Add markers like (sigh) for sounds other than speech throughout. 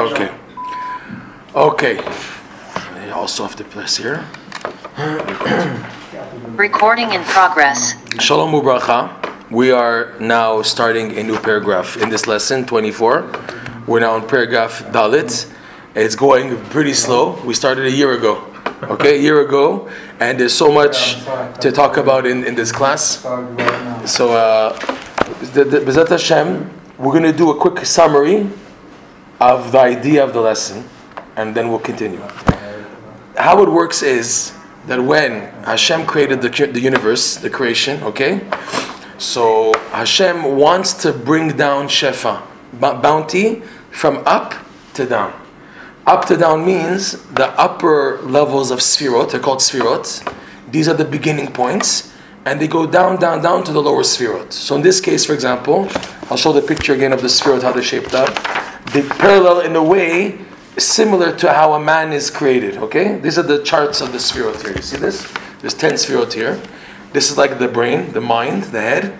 Okay. Okay. I also have to press here. Recording in progress. Shalom Ubracha. We are now starting a new paragraph in this lesson, 24. We're now in paragraph Dalit. It's going pretty slow. We started a year ago. Okay, a year ago. And there's so much to talk about in, in this class. So, uh, the, the, Hashem, we're going to do a quick summary of the idea of the lesson, and then we'll continue. How it works is that when Hashem created the, the universe, the creation, okay? So Hashem wants to bring down Shefa, bounty, from up to down. Up to down means the upper levels of Sfirot, they're called Sfirot. These are the beginning points, and they go down, down, down to the lower Sfirot. So in this case, for example, I'll show the picture again of the Sfirot, how they're shaped up they parallel in a way similar to how a man is created. Okay, these are the charts of the spherot here. You see this? There's ten spherot here. This is like the brain, the mind, the head.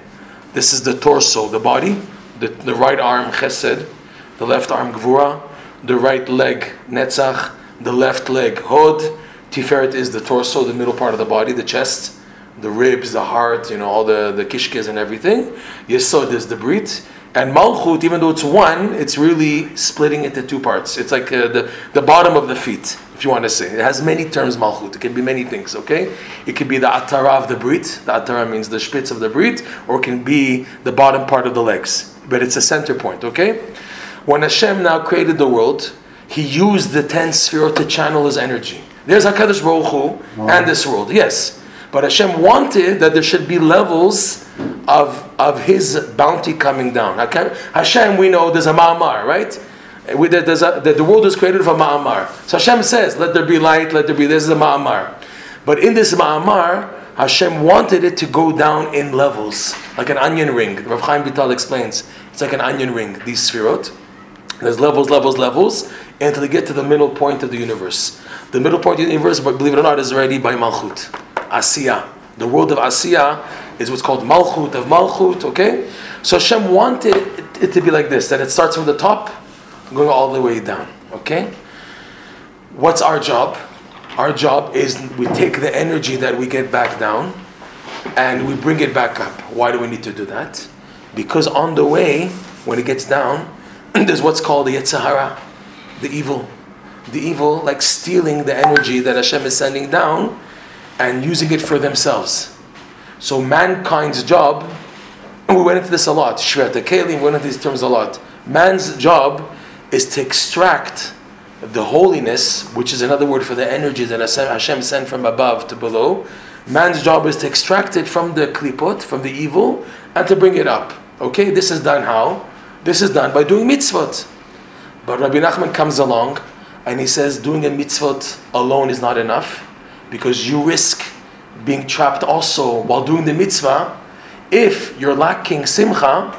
This is the torso, the body. The, the right arm chesed, the left arm gvura, the right leg netzach, the left leg hod. Tiferet is the torso, the middle part of the body, the chest, the ribs, the heart, you know, all the, the kishkes and everything. Yesod is the brit. And Malchut, even though it's one, it's really splitting into two parts. It's like uh, the, the bottom of the feet, if you want to say. It has many terms, Malchut. It can be many things, okay? It could be the Atara of the Brit. The Atara means the spitz of the Brit, or it can be the bottom part of the legs. But it's a center point, okay? When Hashem now created the world, He used the ten sphere to channel His energy. There's HaKadosh Baruch Hu and this world, yes. But Hashem wanted that there should be levels of, of His bounty coming down. Hashem, we know there's a ma'amar, right? There's a, the, the world is created from ma'amar. So Hashem says, let there be light, let there be, this is a ma'amar. But in this ma'amar, Hashem wanted it to go down in levels, like an onion ring. Rav Chaim Vital explains, it's like an onion ring, these sphirot. There's levels, levels, levels, until they get to the middle point of the universe. The middle point of the universe, believe it or not, is already by Malchut, Asiya. The world of Asiya is what's called Malchut of Malchut, okay? So Hashem wanted it, to be like this, that it starts from the top, going all the way down, okay? What's our job? Our job is we take the energy that we get back down and we bring it back up. Why do we need to do that? Because on the way, when it gets down, (clears throat) there's what's called the Yetzer Hara, the evil. The evil, like stealing the energy that Hashem is sending down and using it for themselves. So mankind's job, we went into this a lot, Shveta Kelim, we went into these terms a lot. Man's job is to extract the holiness, which is another word for the energy that Hashem sent from above to below. Man's job is to extract it from the klipot, from the evil, and to bring it up. Okay, this is done how? This is done by doing mitzvot. But Rabbi Nachman comes along and he says doing a mitzvot alone is not enough because you risk being trapped also while doing the mitzvah, if you're lacking simcha,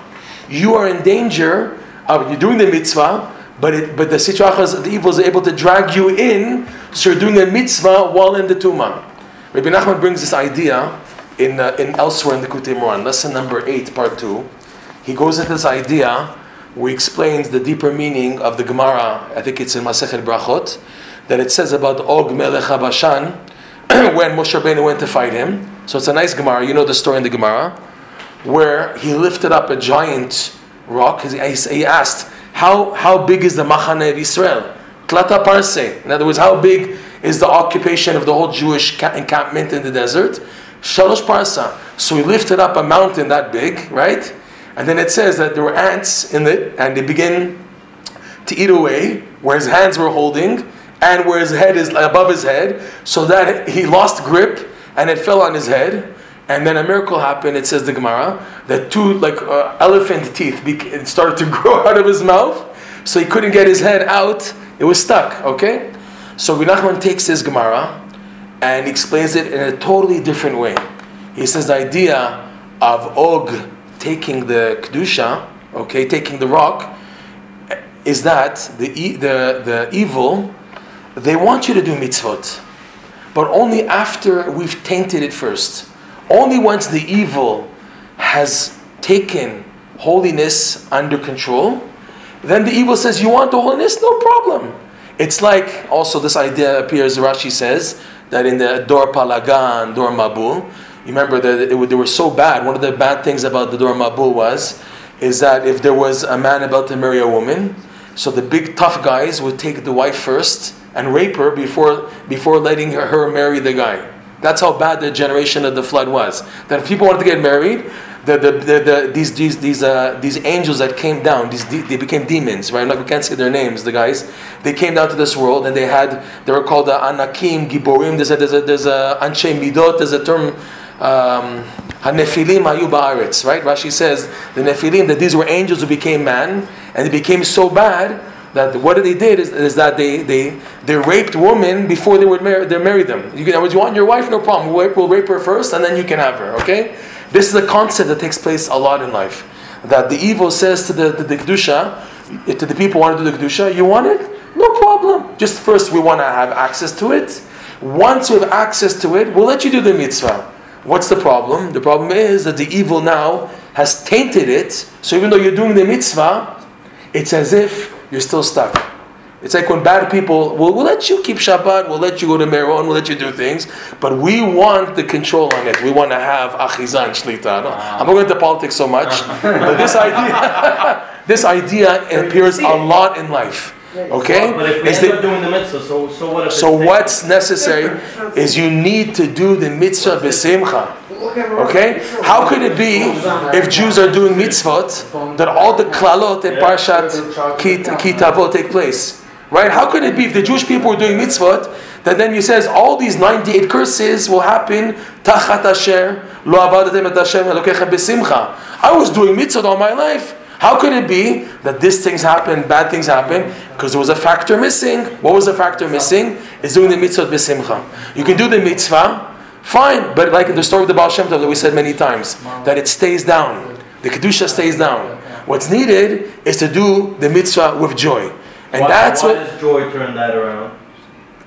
you are in danger of you're doing the mitzvah, but it, but the situation the evil is able to drag you in, so you're doing a mitzvah while in the tuma. Rabbi Nachman brings this idea in, uh, in elsewhere in the Likutei Moharan, lesson number eight, part two. He goes into this idea he explains the deeper meaning of the Gemara. I think it's in Masechet Brachot that it says about Og Melech Habashan (clears throat) when Moshe Rabbeinu went to fight him. So it's a nice Gemara. You know the story in the Gemara where he lifted up a giant rock. He asked, "How how big is the Machane of Israel? Tlata Parse. In other words, how big is the occupation of the whole Jewish encampment in the desert? Shalosh Parsa. So he lifted up a mountain that big, right? And then it says that there were ants in it, and they begin to eat away where his hands were holding and where his head is above his head, so that he lost grip and it fell on his head. And then a miracle happened. It says the Gemara that two like uh, elephant teeth be- started to (laughs) grow out of his mouth, so he couldn't get his head out. It was stuck. Okay, so Nachman takes his Gemara and explains it in a totally different way. He says the idea of Og taking the kedusha, okay, taking the rock, is that the the the evil they want you to do mitzvot, but only after we've tainted it first. Only once the evil has taken holiness under control, then the evil says, You want the holiness? No problem. It's like also this idea appears, Rashi says, that in the Dor Palagan, Dor Mabul, you remember that it, they were so bad. One of the bad things about the Dor Mabul was, is that if there was a man about to marry a woman, so the big tough guys would take the wife first and rape her before, before letting her, her marry the guy. That's how bad the generation of the flood was. That people wanted to get married, the, the, the, the, these these these uh, these angels that came down, these de- they became demons, right? Like we can't say their names. The guys, they came down to this world and they had they were called the anakim, giborim. There's a there's a there's a anshe midot. There's a term. Um, Hanefilim ayu ba'aretz, right? Rashi says the Nephilim that these were angels who became man, and they became so bad that what they did is, is that they, they, they raped women before they would marry, they married them. You can, you want your wife, no problem. We'll rape, we'll rape her first, and then you can have her. Okay, this is a concept that takes place a lot in life. That the evil says to the, to the kedusha, to the people who want to do the kedusha, you want it, no problem. Just first we want to have access to it. Once we have access to it, we'll let you do the mitzvah. What's the problem? The problem is that the evil now has tainted it. So even though you're doing the mitzvah, it's as if you're still stuck. It's like when bad people, well, we'll let you keep Shabbat, we'll let you go to Meron, we'll let you do things, but we want the control on it. We want to have achizan shlita. No, ah. I'm not going into politics so much, (laughs) but this idea, (laughs) this idea appears a lot in life. Okay? But if we Is end the- up doing the mitzvah, so, so what if so it's what's necessary is you need to do the mitzvah b'simcha. Okay? How could it be if Jews are doing mitzvot that all the klalot in Parshat Kitavot take place? Right? How could it be if the Jewish people were doing mitzvot that then you says all these 98 curses will happen tachat asher lo avadatem et Hashem Elokechem b'simcha. I was doing mitzvot all my life. How could it be that these things happen, bad things happen? Because there was a factor missing. What was the factor missing? Is doing the mitzvah b'simcha. You can do the mitzvah, fine, but like in the story of the Baal Shem Tov that we said many times, that it stays down. The kedusha stays down. What's needed is to do the mitzvah with joy, and why, that's why what does joy turn that around?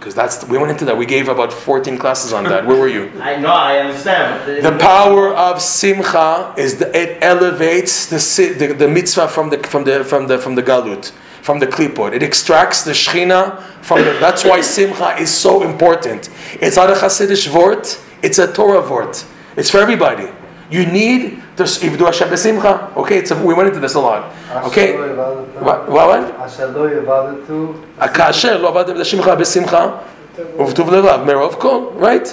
because that's we went into that. We gave about 14 classes on that. Where were you? I know, I understand. The power of simcha is the, it elevates the, the the mitzvah from the from the from the from the galut from the klipot. It extracts the shechina from the. That's why simcha is so important. It's not a Hasidic vort. It's a Torah vort. It's for everybody. You need to do Hashem besimcha. Okay, it's a, we went into this a lot. Okay, what what? Akasher lo avadim b'simcha besimcha uvtuv levav merov kol. Right?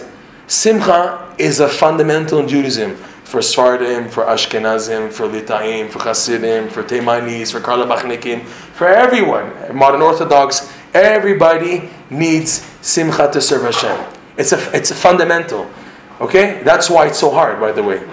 Simcha is a fundamental in Judaism for Sfardim, for Ashkenazim, for Litaim, for Hasidim, for Teimanis, for Karlabachnikim, for everyone, modern Orthodox, everybody needs Simcha to serve Hashem. It's a, it's a fundamental okay? That's why it's so hard, by the way.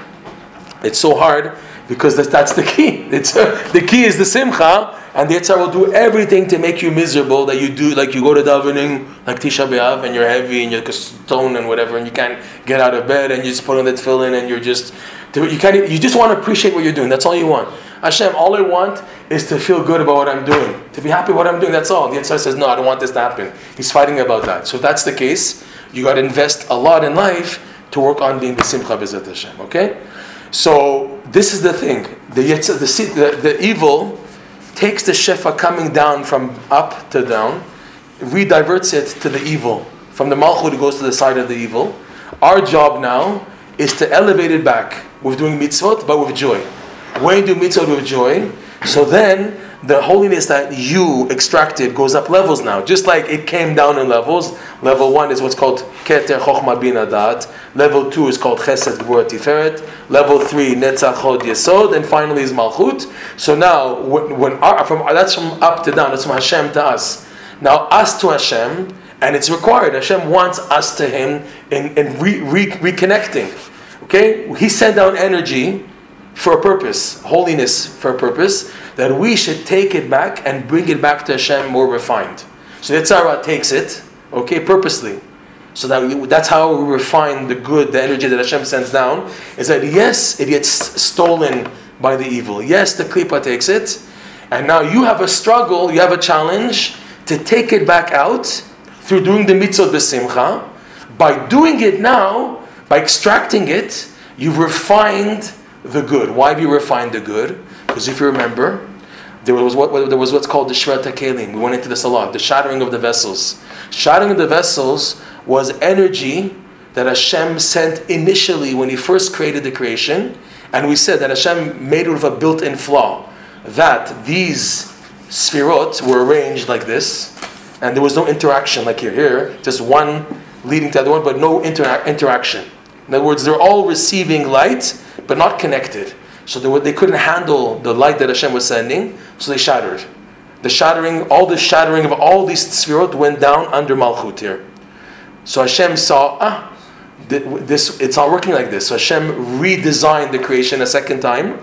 It's so hard because that's, the key. (laughs) It's the key is the simcha, and the Yitzhar will do everything to make you miserable. That you do like you go to davening like Tisha B'av, and you're heavy and you're like a stone and whatever, and you can't get out of bed, and you just put on the tefillin, and you're just you can't. You just want to appreciate what you're doing. That's all you want. Hashem, all I want is to feel good about what I'm doing, to be happy with what I'm doing. That's all. The Yitzhar says, no, I don't want this to happen. He's fighting about that. So if that's the case, you got to invest a lot in life to work on being the simcha b'zat Hashem. Okay. So this is the thing. The, yetzer, the, the, the evil takes the shefa coming down from up to down, rediverts it to the evil. From the malchut, it goes to the side of the evil. Our job now is to elevate it back with doing mitzvot, but with joy. When you do mitzvot with joy, so then the holiness that you extracted goes up levels now. Just like it came down in levels. Level one is what's called keter chokhmah binah da'at. Level two is called chesed gvura tiferet. Level three netzach hod yesod, and finally is malchut. So now, when, when our, from that's from up to down. That's from Hashem to us. Now us to Hashem, and it's required. Hashem wants us to Him in, in re, re, reconnecting. Okay, He sent down energy for a purpose, holiness for a purpose, that we should take it back and bring it back to Hashem more refined. So the takes it, okay, purposely. So that we, that's how we refine the good, the energy that Hashem sends down. Is that yes, it gets stolen by the evil. Yes, the klipa takes it, and now you have a struggle, you have a challenge to take it back out through doing the mitzvot b'simcha. By doing it now, by extracting it, you've refined the good. Why have you refined the good? Because if you remember, there was what there was what's called the Shret Kelim. We went into this a lot. The shattering of the vessels. Shattering of the vessels was energy that Hashem sent initially when He first created the creation, and we said that Hashem made it with a built-in flaw that these sphirot were arranged like this, and there was no interaction like here. Here, just one leading to the other one, but no intera- interaction. In other words, they're all receiving light, but not connected. So they, were, they couldn't handle the light that Hashem was sending, so they shattered. The shattering, all the shattering of all these sphirot went down under Malchut here. So Hashem saw, ah, this it's not working like this. So Hashem redesigned the creation a second time,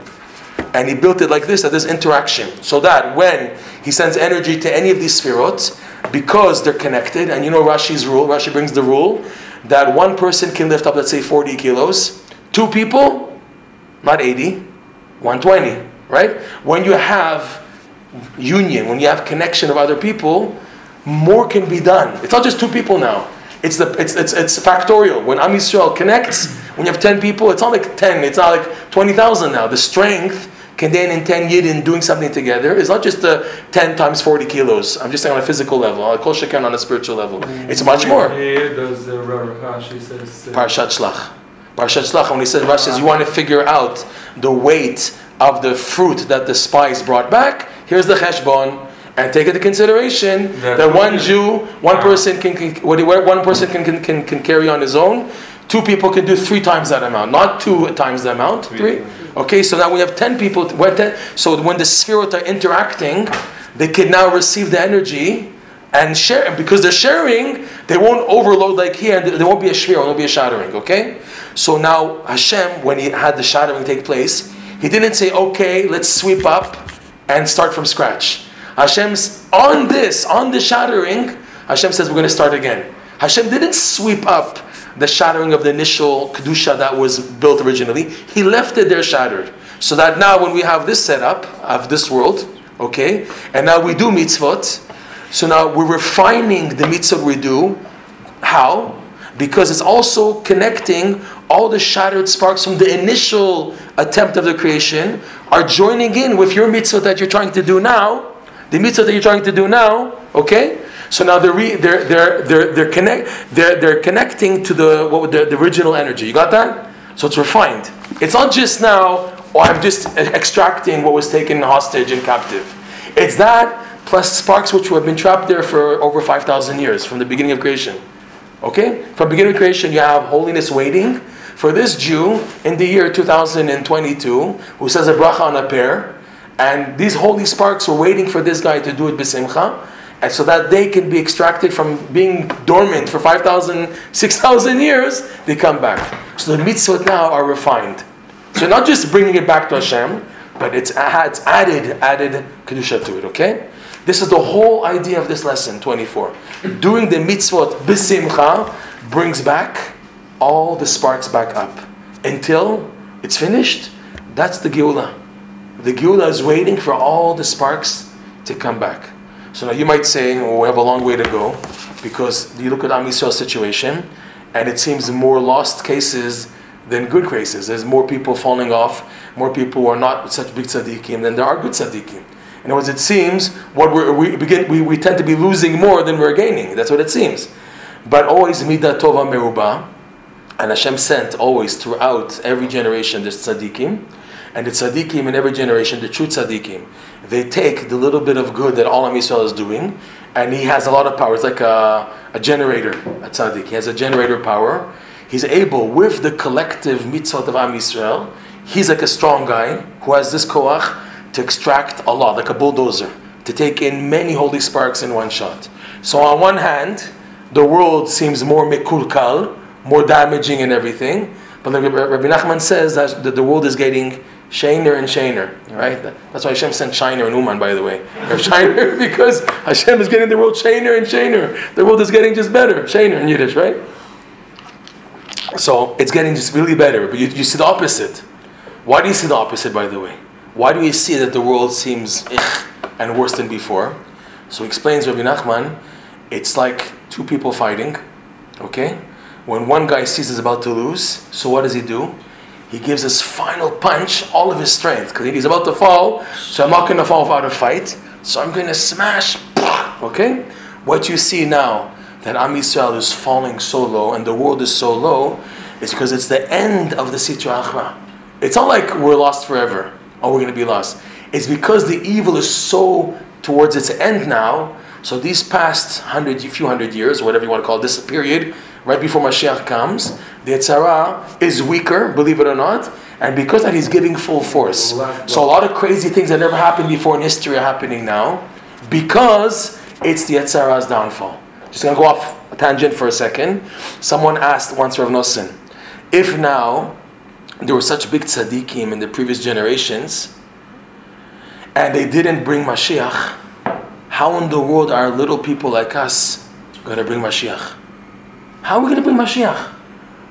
and He built it like this that there's interaction, so that when He sends energy to any of these sphirot, because they're connected, and you know Rashi's rule. Rashi brings the rule that one person can lift up, let's say, 40 kilos. Two people, not 80, 120, right? When you have union, when you have connection of other people, more can be done. It's not just two people now. It's the it's it's, it's factorial. When Am Yisrael connects, when you have ten people, it's not like ten. It's not like twenty thousand now. The strength contained in ten yidin doing something together is not just the ten times forty kilos. I'm just saying on a physical level. I'll call shekan on a spiritual level. Mm. It's much more. does the Rashi says. Parshat Shlach. Parshat Shlach, when he says, Rashi says, you want to figure out the weight of the fruit that the spies brought back, here's the cheshbon, and take into consideration That that one Jew, one ah. person can, can what one person can, can, can, can carry on his own, two people can do three times that amount, not two times the amount, three. Okay, so now we have ten people. 10 so when the spherot are interacting, they can now receive the energy and share. And because they're sharing, they won't overload like here, and there won't be a shvir, there won't be a shattering. Okay, so now Hashem, when he had the shattering take place, he didn't say, "Okay, let's sweep up and start from scratch." Hashem's on this, on the shattering. Hashem says, "We're going to start again." Hashem didn't sweep up the shattering of the initial kedusha that was built originally. He left it there shattered, so that now when we have this setup of this world, okay, and now we do mitzvot. So now we're refining the mitzvot we do. How? Because it's also connecting all the shattered sparks from the initial attempt of the creation are joining in with your mitzvah that you're trying to do now. The mitzvah that you're trying to do now, okay? So now they're re, they're they're they're they're connect they're they're connecting to the what the, the original energy. You got that? So it's refined. It's not just now. Oh, I'm just extracting what was taken hostage and captive. It's that plus sparks which have been trapped there for over five thousand years from the beginning of creation. Okay, from beginning of creation, you have holiness waiting for this Jew in the year 2022 who says a bracha on a pear, and these holy sparks were waiting for this guy to do it b'simcha, and so that they can be extracted from being dormant for 5,000, (laughs) 6,000 years, they come back. So the mitzvot now are refined. So not just bringing it back to Hashem, but it's, it's added, added kedusha to it. Okay, this is the whole idea of this lesson 24. Doing the mitzvot b'simcha brings back all the sparks back up until it's finished. That's the geula. The geula is waiting for all the sparks to come back. So now you might say, well, we have a long way to go because you look at Am Yisrael's situation and it seems more lost cases than good cases. There's more people falling off, more people who are not such big tzaddikim than there are good tzaddikim. In other words, it seems what we begin we, we tend to be losing more than we're gaining. That's what it seems. But always midah tova meruba, and Hashem sent always throughout every generation the tzaddikim, and the tzaddikim in every generation, the true tzaddikim, they take the little bit of good that all of Israel is doing, and he has a lot of power. It's like a, a generator, a tzaddik. He has a generator power. He's able, with the collective mitzvot of Am Yisrael, he's like a strong guy who has this koach to extract a lot, like a bulldozer, to take in many holy sparks in one shot. So on one hand, the world seems more mekulkal, more damaging and everything. But like Rabbi Nachman says that the world is getting shainer and shainer, right? That's why Hashem sent Shiner and Uman, by the way. You have Shiner because Hashem is getting the world shainer and shainer. The world is getting just better, shainer in Yiddish, right? So it's getting just really better. But you, you see the opposite. Why do you see the opposite, by the way? Why do we see that the world seems and worse than before? So he explains Rabbi Nachman, it's like two people fighting, okay? When one guy sees he's about to lose, so what does he do? He gives his final punch, all of his strength, because he's about to fall. So I'm not going to fall without a fight. So I'm going to smash. Okay? What you see now, that Am Yisrael is falling so low and the world is so low, is because it's the end of the Sitra Achra. It's not like we're lost forever or we're going to be lost. It's because the evil is so towards its end now. So these past hundred, few hundred years, whatever you want to call it, this period, right before Mashiach comes, the Yetzirah is weaker, believe it or not, and because that he's giving full force. So a lot of crazy things that never happened before in history are happening now, because it's the Yetzirah's downfall. Just gonna go off a tangent for a second. Someone asked once Rav Nosson, if now there were such big tzaddikim in the previous generations, and they didn't bring Mashiach, how in the world are little people like us going to bring Mashiach? How are we going to bring Mashiach?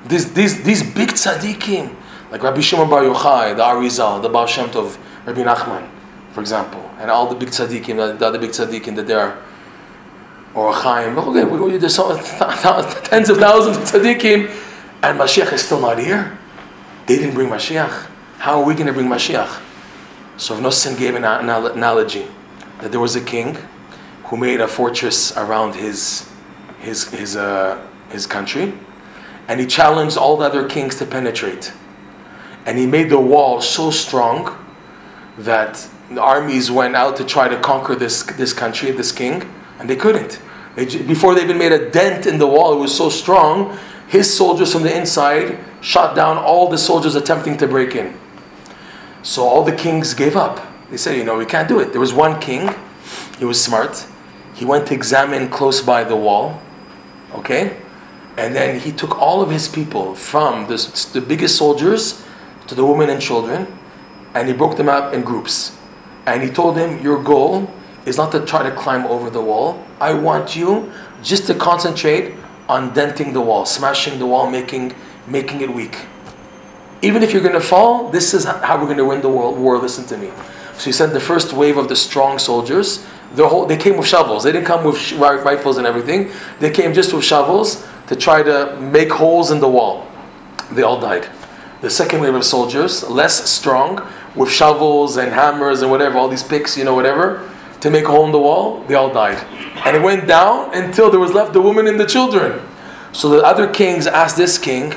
These, these, these big tzaddikim, like Rabbi Shimon Bar Yochai, the Arizal, the Baal Shem Tov, Rabbi Nachman, for example, and all the big tzaddikim, the other big tzaddikim that there are, or Chaim, okay, there's so, (laughs) tens of thousands of tzaddikim, and Mashiach is still not here. They didn't bring Mashiach. How are we going to bring Mashiach? So Nosson gave an analogy that there was a king who made a fortress around his his his uh, his country, and he challenged all the other kings to penetrate. And he made the wall so strong that the armies went out to try to conquer this this country, this king, and they couldn't. They, before they even made a dent in the wall, it was so strong. His soldiers from the inside shot down all the soldiers attempting to break in. So all the kings gave up. They said, you know, we can't do it. There was one king, he was smart. He went to examine close by the wall, okay? And then he took all of his people, from the, the biggest soldiers to the women and children, and he broke them up in groups. And he told them, Your goal is not to try to climb over the wall. I want you just to concentrate on denting the wall, smashing the wall, making, making it weak. Even if you're going to fall, this is how we're going to win the world war. Listen to me. So he sent the first wave of the strong soldiers. The whole, they came with shovels. They didn't come with sh- rifles and everything. They came just with shovels to try to make holes in the wall. They all died. The second wave of soldiers, less strong, with shovels and hammers and whatever, all these picks, you know, whatever, to make a hole in the wall, they all died. And it went down until there was left the women and the children. So the other kings asked this king,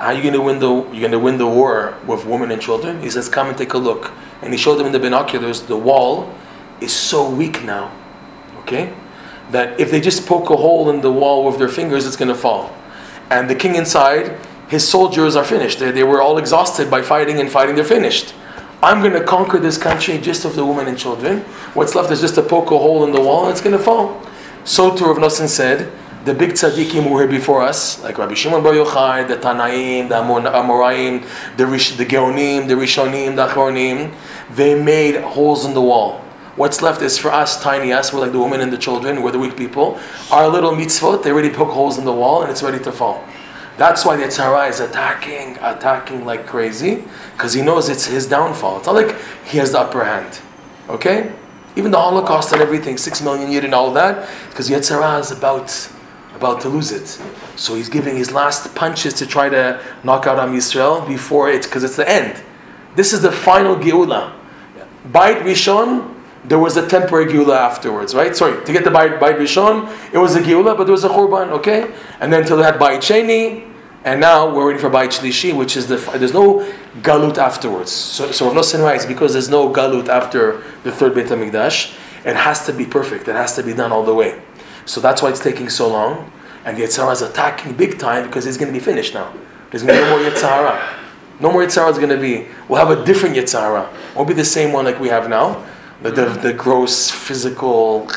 how are you to win the you're going to win the war with women and children? He says, "Come and take a look." And he showed them in the binoculars. The wall is so weak now, okay, that if they just poke a hole in the wall with their fingers, it's going to fall. And the king inside, his soldiers are finished. They, they were all exhausted by fighting and fighting. They're finished. I'm going to conquer this country just of the women and children. What's left is just to poke a hole in the wall, and it's going to fall. So Rav Nosson said the big tzaddikim who were before us, like Rabbi Shimon Bar Yochai, the Tanaim, the Amor, Amoraim, the, Rish, the Geonim, the Rishonim, the Achronim, they made holes in the wall. What's left is for us, tiny us, we're like the women and the children, we're the weak people. Our little mitzvot, they already poke holes in the wall and it's ready to fall. That's why the Yetzirah is attacking, attacking like crazy, because he knows it's his downfall. It's not like he has the upper hand. Okay? Even the Holocaust and everything, six million years and all that, because the Yetzirah is about about to lose it. So he's giving his last punches to try to knock out Am Yisrael before it, because it's the end. This is the final Geula. Bait Rishon, there was a temporary Geula afterwards, right? Sorry, to get the Bait Rishon, it was a Geula, but there was a Churban, okay? And then until they had Bait Sheni, and now we're waiting for Bait Shlishi, which is the, there's no Galut afterwards. So, so Rav Nosson writes, because there's no Galut after the third Beit HaMikdash, it has to be perfect, it has to be done all the way. So that's why it's taking so long. And Yetzirah is attacking big time because it's going to be finished now. There's going to be no more Yetzirah. No more Yetzirah is going to be. We'll have a different Yetzirah. Won't be the same one like we have now. The, the, the gross physical,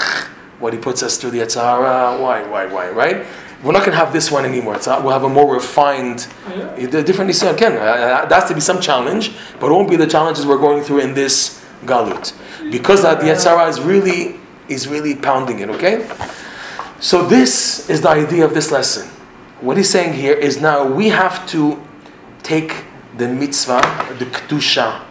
what he puts us through the Yetzirah. Why, why, why, right? We're not going to have this one anymore. It's not, we'll have a more refined, yeah. different Nisan. Again, uh, that has to be some challenge, but it won't be the challenges we're going through in this Galut. Because that the Yetzirah is really, is really pounding it, okay? So this is the idea of this lesson. What he's saying here is now we have to take the mitzvah, the kedusha,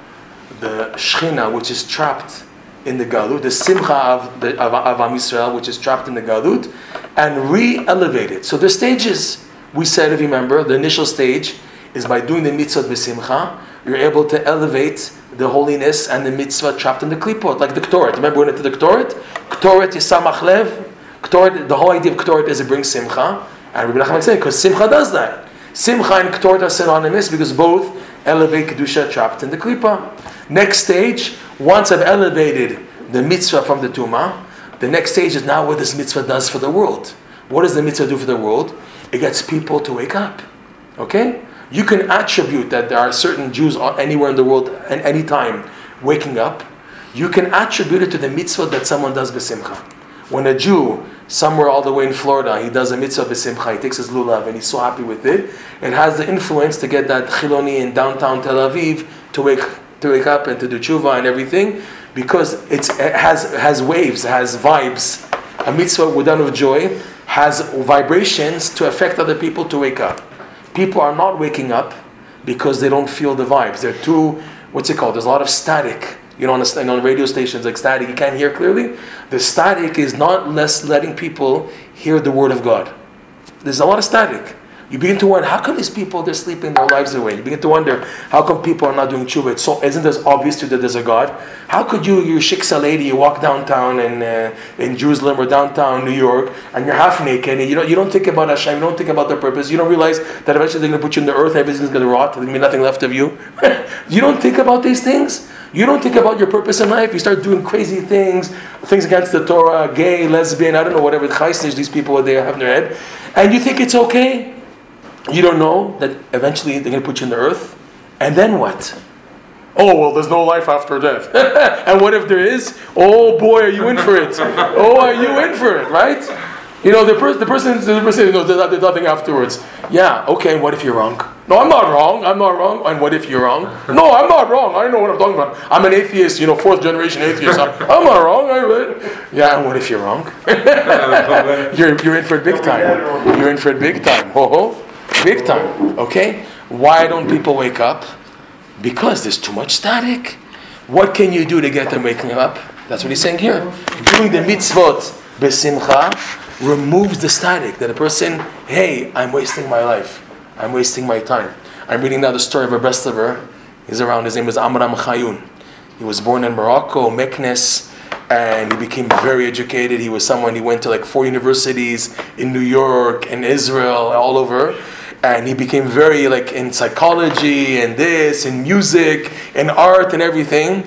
the shechina, which is trapped in the galut, the simcha of, the, of, of Am Yisrael, which is trapped in the galut, and re-elevate it. So the stages we said, if you remember, the initial stage is by doing the mitzvah b'simcha, you're able to elevate the holiness and the mitzvah trapped in the klipot, like the Ktoret. Remember when it into the Ktoret? Ktoret yisamach lev. Ktoret, the whole idea of Ktoret is it brings simcha. And Rabbi Nachman saying, because simcha does that. Simcha and Ktoret are synonymous because both elevate Kedusha trapped in the klipa. Next stage, once I've elevated the mitzvah from the tuma, the next stage is now what this mitzvah does for the world. What does the mitzvah do for the world? It gets people to wake up. Okay? You can attribute that there are certain Jews anywhere in the world at any time waking up. You can attribute it to the mitzvah that someone does besimcha. When a Jew somewhere all the way in Florida, he does a mitzvah besimcha, he takes his lulav and he's so happy with it, it has the influence to get that chiloni in downtown Tel Aviv to wake to wake up and to do tshuva and everything, because it has has waves, has vibes. A mitzvah done with joy has vibrations to affect other people to wake up. People are not waking up because they don't feel the vibes. They're too, what's it called? There's a lot of static. You know, on, a, on radio stations like static, you can't hear clearly. The static is not less letting people hear the word of God. There's a lot of static. You begin to wonder, how come these people, they're sleeping their lives away? You begin to wonder, how come people are not doing tshuva? It's so, isn't this obvious to you that there's a God? How could you, you're shiksa lady, you walk downtown in, uh, in Jerusalem or downtown New York, and you're half naked, and you don't, you don't think about Hashem, you don't think about the purpose, you don't realize that eventually they're going to put you in the earth, everything's going to rot, there'll be nothing left of you. (laughs) you don't think about these things? You don't think about your purpose in life. You start doing crazy things, things against the Torah, gay, lesbian, I don't know, whatever the these people they have in their head. And you think it's okay. You don't know that eventually they're going to put you in the earth. And then what? Oh, well, there's no life after death. (laughs) and what if there is? Oh boy, are you in for it? Oh, are you in for it, right? You know, the, per- the person, the person knows there's nothing afterwards. Yeah, okay, what if you're wrong? No, I'm not wrong. I'm not wrong. And what if you're wrong? No, I'm not wrong. I know what I'm talking about. I'm an atheist, you know, fourth generation atheist. I'm, I'm not wrong. I, yeah, and what if you're wrong? (laughs) (laughs) you're, you're in for it big time. You're in for it big time. Oh, big time. Okay? Why don't people wake up? Because there's too much static. What can you do to get them waking up? That's what he's saying here. Doing the mitzvot besimcha removes the static that a person, hey, I'm wasting my life. I'm wasting my time. I'm reading now the story of a Breslover. He's around, his name is Amram Chayun. He was born in Morocco, Meknes, and he became very educated. He was someone, he went to like four universities in New York, in Israel, all over. And he became very like in psychology and this, and music, and art and everything.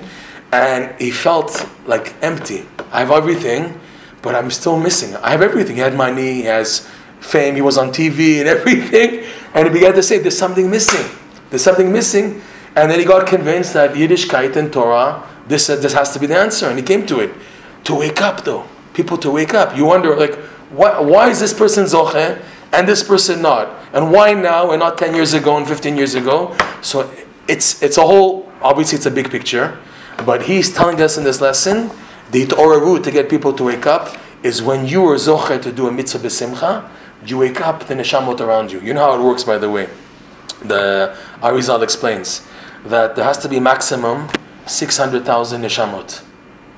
And he felt like empty. I have everything, but I'm still missing. I have everything. He had money, he has fame, he was on TV and (laughs) everything. And he began to say, There's something missing. There's something missing. And then he got convinced that Yiddishkeit and Torah, this, uh, this has to be the answer. And he came to it. To wake up, though. People to wake up. You wonder, like, why, why is this person Zoche and this person not? And why now and not 10 years ago and 15 years ago? So it's, it's a whole, obviously, it's a big picture. But he's telling us in this lesson the Torah route to get people to wake up is when you are zoche to do a mitzvah b'simcha, you wake up the neshamot around you. You know how it works, by the way. The Arizal explains that there has to be maximum 600,000 neshamot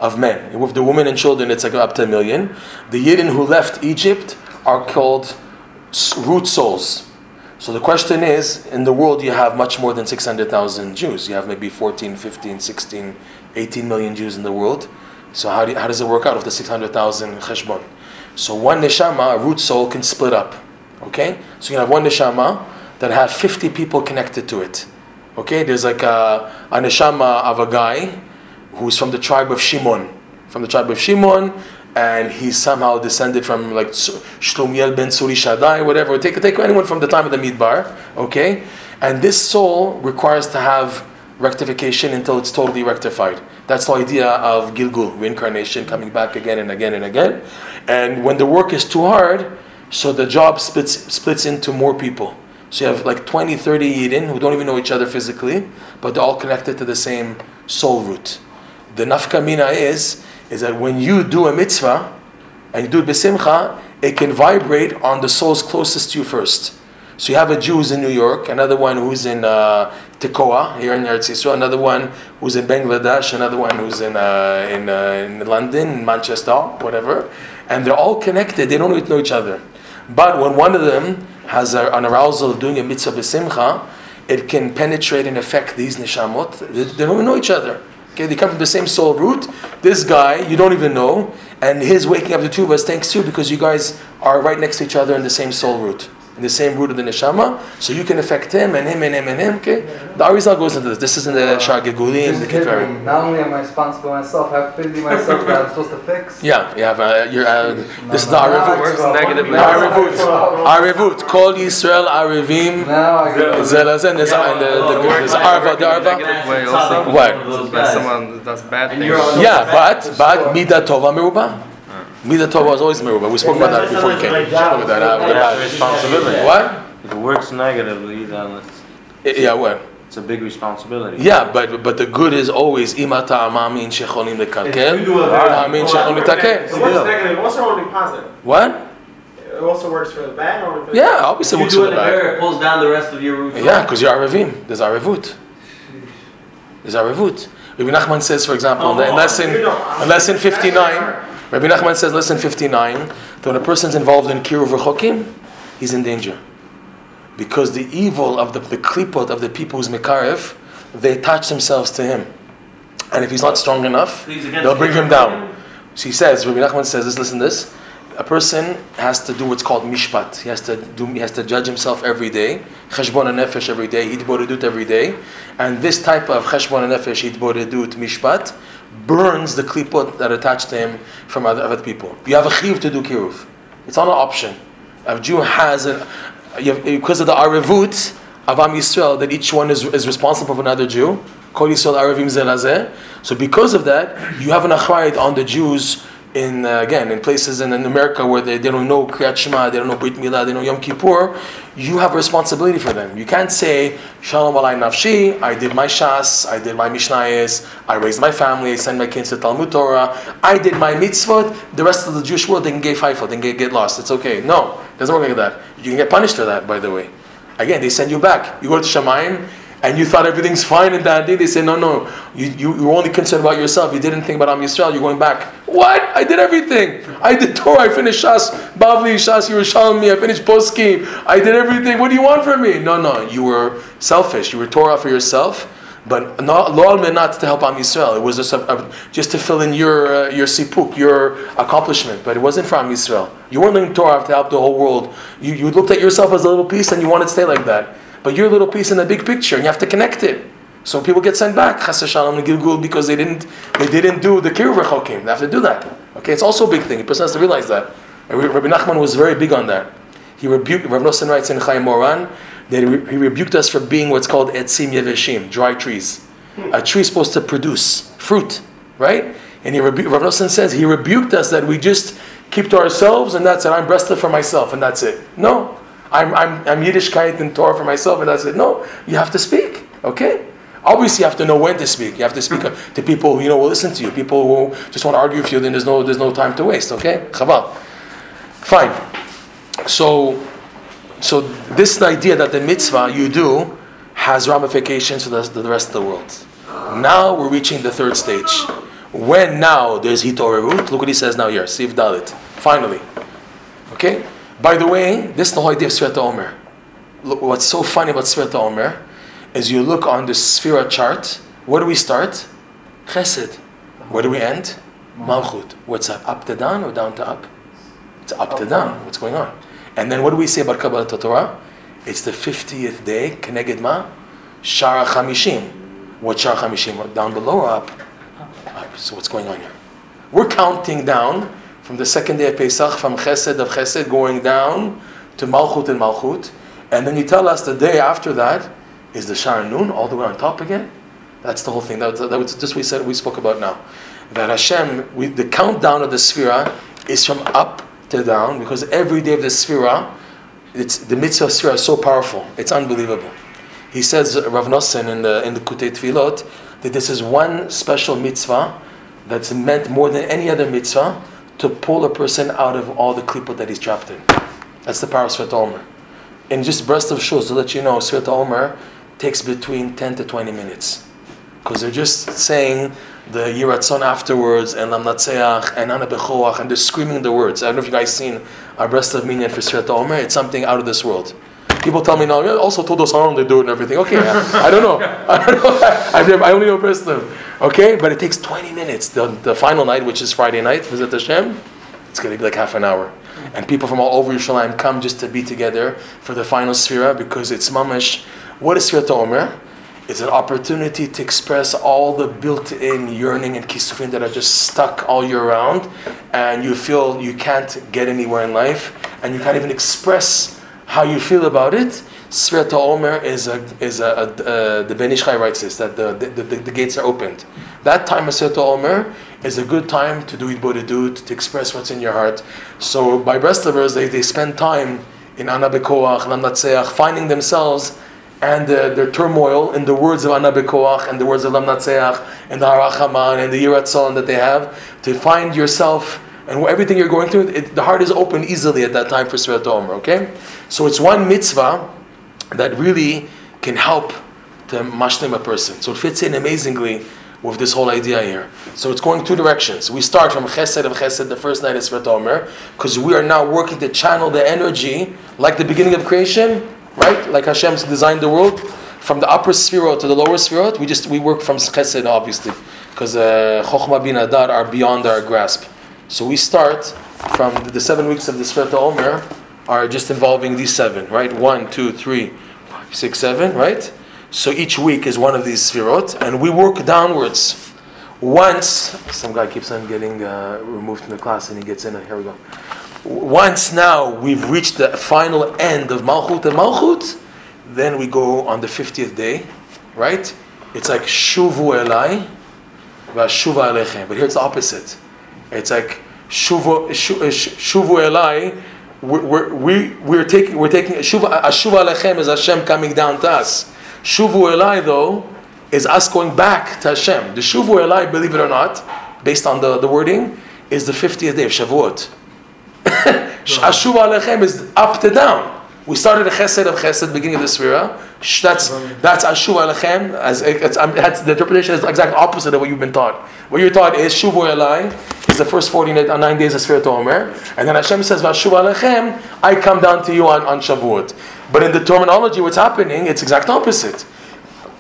of men. With the women and children, it's like up to a million. The Yidden who left Egypt are called root souls. So the question is, in the world you have much more than 600,000 Jews. You have maybe 14, 15, 16, 18 million Jews in the world. So how, do, how does it work out of the 600,000 cheshbon? So one neshama, a root soul, can split up. Okay? So you have one neshama that have 50 people connected to it. Okay? There's like a, a neshama of a guy who's from the tribe of Shimon. From the tribe of Shimon, and he's somehow descended from like Shlomiel ben Suri Shaddai, whatever. Take, take anyone from the time of the Midbar. Okay? And this soul requires to have rectification until it's totally rectified. That's the idea of Gilgul, reincarnation, coming back again and again and again. And when the work is too hard, so the job splits splits into more people. So you have like 20, 30 Yidden who don't even know each other physically, but they're all connected to the same soul root. The nafkamina is, is that when you do a mitzvah, and you do it besimcha, it can vibrate on the souls closest to you first. So you have a Jew who's in New York, another one who's in uh, Tekoa here in Eretz Yisrael, another one who's in Bangladesh, another one who's in uh, in, uh, in London, Manchester, whatever, and they're all connected. They don't know each other. But when one of them has a, an arousal of doing a mitzvah b'simcha, it can penetrate and affect these neshamot. They, they don't know each other. Okay, they come from the same soul root. This guy, you don't even know, and his waking up the two of us thanks you because you guys are right next to each other in the same soul root, in the same root of the neshama. So you can affect him and him and him and him. Okay, the Arizal goes into this. This is in the Sha'ar HaGilgulim, the Just Not only am I responsible myself, I have to busy myself that I'm supposed to fix. Yeah, you have uh, your, uh, this is the Now I Arivut. works grow up. negatively. Now I Arivut. Arivut. Call Yisrael Arivim. Now I get it. Zelazah, and there's the, the, Arva, the Arva. Negative way also. What? Someone does bad things. Yeah, but but Mida Tova Meruba. Mida Tova is always Meruba. We spoke about that before you came. We spoke about that. uh, the That's bad. responsibility. What? If it works negatively, then it's, Yeah, what? it's a big responsibility. Yeah, but but the good is always imata amamin shecholim If you lekalkel. do a Amin shecholim It letaken. works negative. It also only positive. What? It also works for the bad or for the Yeah, obviously If you works do for it the in bad. there, it pulls down the rest of your root. Yeah, because you're Arivim. There's Arivut. There's Arivut. Rabbi Nachman says, for example, in, the, in lesson in lesson 59, Rabbi Nachman says, lesson 59, that when a person's involved in kiruv rechokim, he's in danger. Because the evil of the, the klipot of the people who's mekarev, they attach themselves to him. And if he's not strong enough, they'll bring him down. So he says, Rabbi Nachman says this, listen to this. A person has to do what's called mishpat. He has to do. He has to judge himself every day. Cheshbon nefesh every day. Hitbodedut every day. And this type of cheshbon nefesh, hitbodedut, mishpat, burns the klipot that attach to him from other, other people. You have a chiv to do kiruv. It's not an option. A Jew has a, you have, because of the arivut of Am Yisrael that each one is, is responsible for another Jew. So because of that, you have an achrayit on the Jews in uh, again in places in, in America where they, they don't know Kriyat Shema, they don't know Brit Milah, they don't know Yom Kippur. You have responsibility for them. You can't say Shalom Alay Nafshi. I did my Shas, I did my Mishnayos, I raised my family, I sent my kids to Talmud Torah, I did my mitzvot. The rest of the Jewish world they can get five they can get, get lost. It's okay. No, it doesn't work like that. You can get punished for that. By the way. Again, they send you back. You go to Shamayim, and you thought everything's fine in that day. They say, no, no, you, you, you were only concerned about yourself. You didn't think about Am Yisrael. You're going back. What? I did everything. I did (laughs) Torah. I finished Shas, Bavli, Shas Yerushalmi. I finished Poskim. I did everything. What do you want from me? No, no. You were selfish. You were Torah for yourself. But not not to help Am Yisrael. It was just, a- just to fill in your uh, your sipuk, your accomplishment. But it wasn't for Am Yisrael. You weren't learning Torah to help the whole world. You, you looked at yourself as a little piece and you wanted to stay like that. But you're a little piece in the big picture, and you have to connect it. So people get sent back, chas shalom gilgul, because they didn't they didn't do the kiruv rechokim. They have to do that. Okay, it's also a big thing. A person has to realize that. And Rabbi Nachman was very big on that. He rebuked. Rav Nosson writes in Chayei Moharan that he, re- he rebuked us for being what's called etzim yeveshim, dry trees. Hmm. A tree is supposed to produce fruit, right? And he rebu- Rav Nosson says he rebuked us that we just keep to ourselves and that's it. I'm breasted for myself and that's it. No, I'm I'm I'm Yiddishkeit and Torah for myself and I said, No, you have to speak. Okay. Obviously, you have to know when to speak. You have to speak to people who you know will listen to you. People who just want to argue with you. Then there's no there's no time to waste. Okay, Chaval. Fine. So, so this idea that the mitzvah you do has ramifications for the, the rest of the world. Now we're reaching the third stage. When now there's hitorerut, look what he says now here, Siv Dalit. Finally. Okay? By the way, this is the whole idea of Sfirata Omer. Look, what's so funny about Sfirata Omer is you look on the Sphira chart, where do we start? Chesed. Where do we end? Malchut. What's up? Up to down or down to up? It's up to down. What's going on? And then what do we say about Kabbalah Torah? It's the 50th day, Keneged Ma? Shara Chamishim. What Shara Chamishim? Down below or up? Up. So what's going on here? We're counting down from the second day of Pesach, from Chesed of Chesed, going down to Malchut and Malchut. And then you tell us the day after that is the Shara Nun, all the way on top again? That's the whole thing. That, that was just we said we spoke about now. That Hashem, we, the countdown of the Sphira is from up to down because every day of the Sphira, it's the mitzvah of Sphira is so powerful. It's unbelievable. He says Rav Nosson in the in the Kutei Tfilot that this is one special mitzvah that's meant more than any other mitzvah to pull a person out of all the klipot that he's trapped in. That's the power of Sfirta Omer. And just breast of shoes to let you know, Sfirta Omer takes between 10 to 20 minutes. Because they're just saying the Yiratzon afterwards, and Lamnatseach, and Ana Bechoach, and they're screaming the words. I don't know if you guys seen our Breslov minyan for Sfirta Omer. It's something out of this world. People tell me now, yeah, also told us how they do it and everything. Okay, I, I don't know. (laughs) I don't know. Never, I only know personally. Okay, but it takes 20 minutes. The, the final night, which is Friday night, visit Hashem, it's going to be like half an hour. And people from all over Yerushalayim come just to be together for the final Sphira because it's mamash. What is Sphira Omer? It's an opportunity to express all the built-in yearning and kisufin that are just stuck all year round, and you feel you can't get anywhere in life, and you can't even express how you feel about it. Sfirat Omer is a is a, a, a the Ben Ish Chai writes this that the the, the, the gates are opened. That time of Sfirat Omer is a good time to do it bodedut, to express what's in your heart. So by Breslovers, they, they spend time in Ana Bekoach, Lamnatseach, finding themselves and uh, their turmoil in the words of Ana Bekoach and the words of Lamnatseach and the Harachaman and the Yiratzon that they have, to find yourself and everything you're going through, it, the heart is open easily at that time for Sfirat Omer, okay? So it's one mitzvah that really can help to mashlim a person. So it fits in amazingly with this whole idea here. So it's going two directions. We start from Chesed of Chesed, the first night is Sfirat Omer, because we are now working to channel the energy, like the beginning of creation, right? Like Hashem's designed the world, from the upper spherot to the lower spherot. We just we work from Chesed, obviously, because uh, Chochmah Binah beyond our grasp. So we start from the, the seven weeks of the Sfirat Omer are just involving these seven, right? One, two, three, five, six, seven, right? So each week is one of these Sfirot, and we work downwards. Once, some guy keeps on getting uh, removed from the class and he gets in, here we go. Once now we've reached the final end of Malchut and Malchut, then we go on the 50th day, right? It's like Shuvu Elai, Vashuva Alechem. But here it's the opposite. It's like Shuvu, uh, shuvu Elai, we're, we, we're taking, we're taking, Ashuva Alechem is Hashem coming down to us. Shuvu Elai, though, is us going back to Hashem. The Shuvu Elai, believe it or not, based on the, the wording, is the 50th day of Shavuot. (laughs) Ashuva Alechem is up to down. We started a chesed of chesed, beginning of the Sfira. That's that's Ashuva Alechem. As it's, um, that's, the interpretation is the exact opposite of what you've been taught. What you're taught is Shuvu Elai is the first 49 uh, nine days of Sfirat Omer, and then Hashem says Vashuva Alechem, I come down to you on, on Shavuot. But in the terminology, what's happening? It's exact opposite.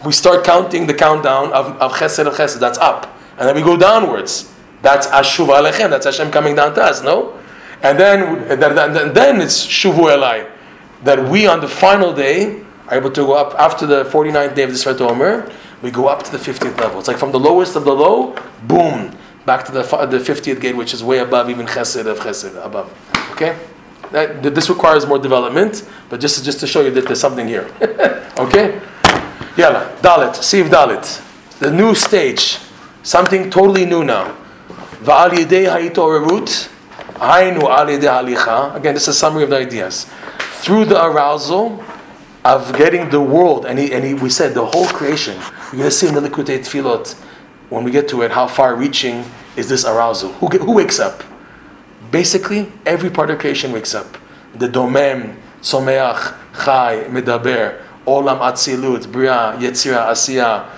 We start counting the countdown of, of Chesed of Chesed. That's up, and then we go downwards. That's Ashuva Alechem. That's Hashem coming down to us. No, and then then, then it's Shuvu Elai that we on the final day are able to go up after the 49th day of the Sfat Omer, we go up to the 50th level. It's like from the lowest of the low, boom, back to the, the 50th gate, which is way above even Chesed of Chesed, above. Okay? That, this requires more development, but just, just to show you that there's something here. (laughs) okay? Yalla, Dalet, Sif Dalet. The new stage, something totally new now. Again, this is a summary of the ideas through the arousal of getting the world, and, he, and he, we said the whole creation, you're going to see in the Likutei Tfilot, when we get to it, how far reaching is this arousal? Who, who wakes up? Basically, every part of creation wakes up. The Domem, Tzomeach, Chai, Medaber, Olam Atzilut, Bria, Yetzira, Asiya,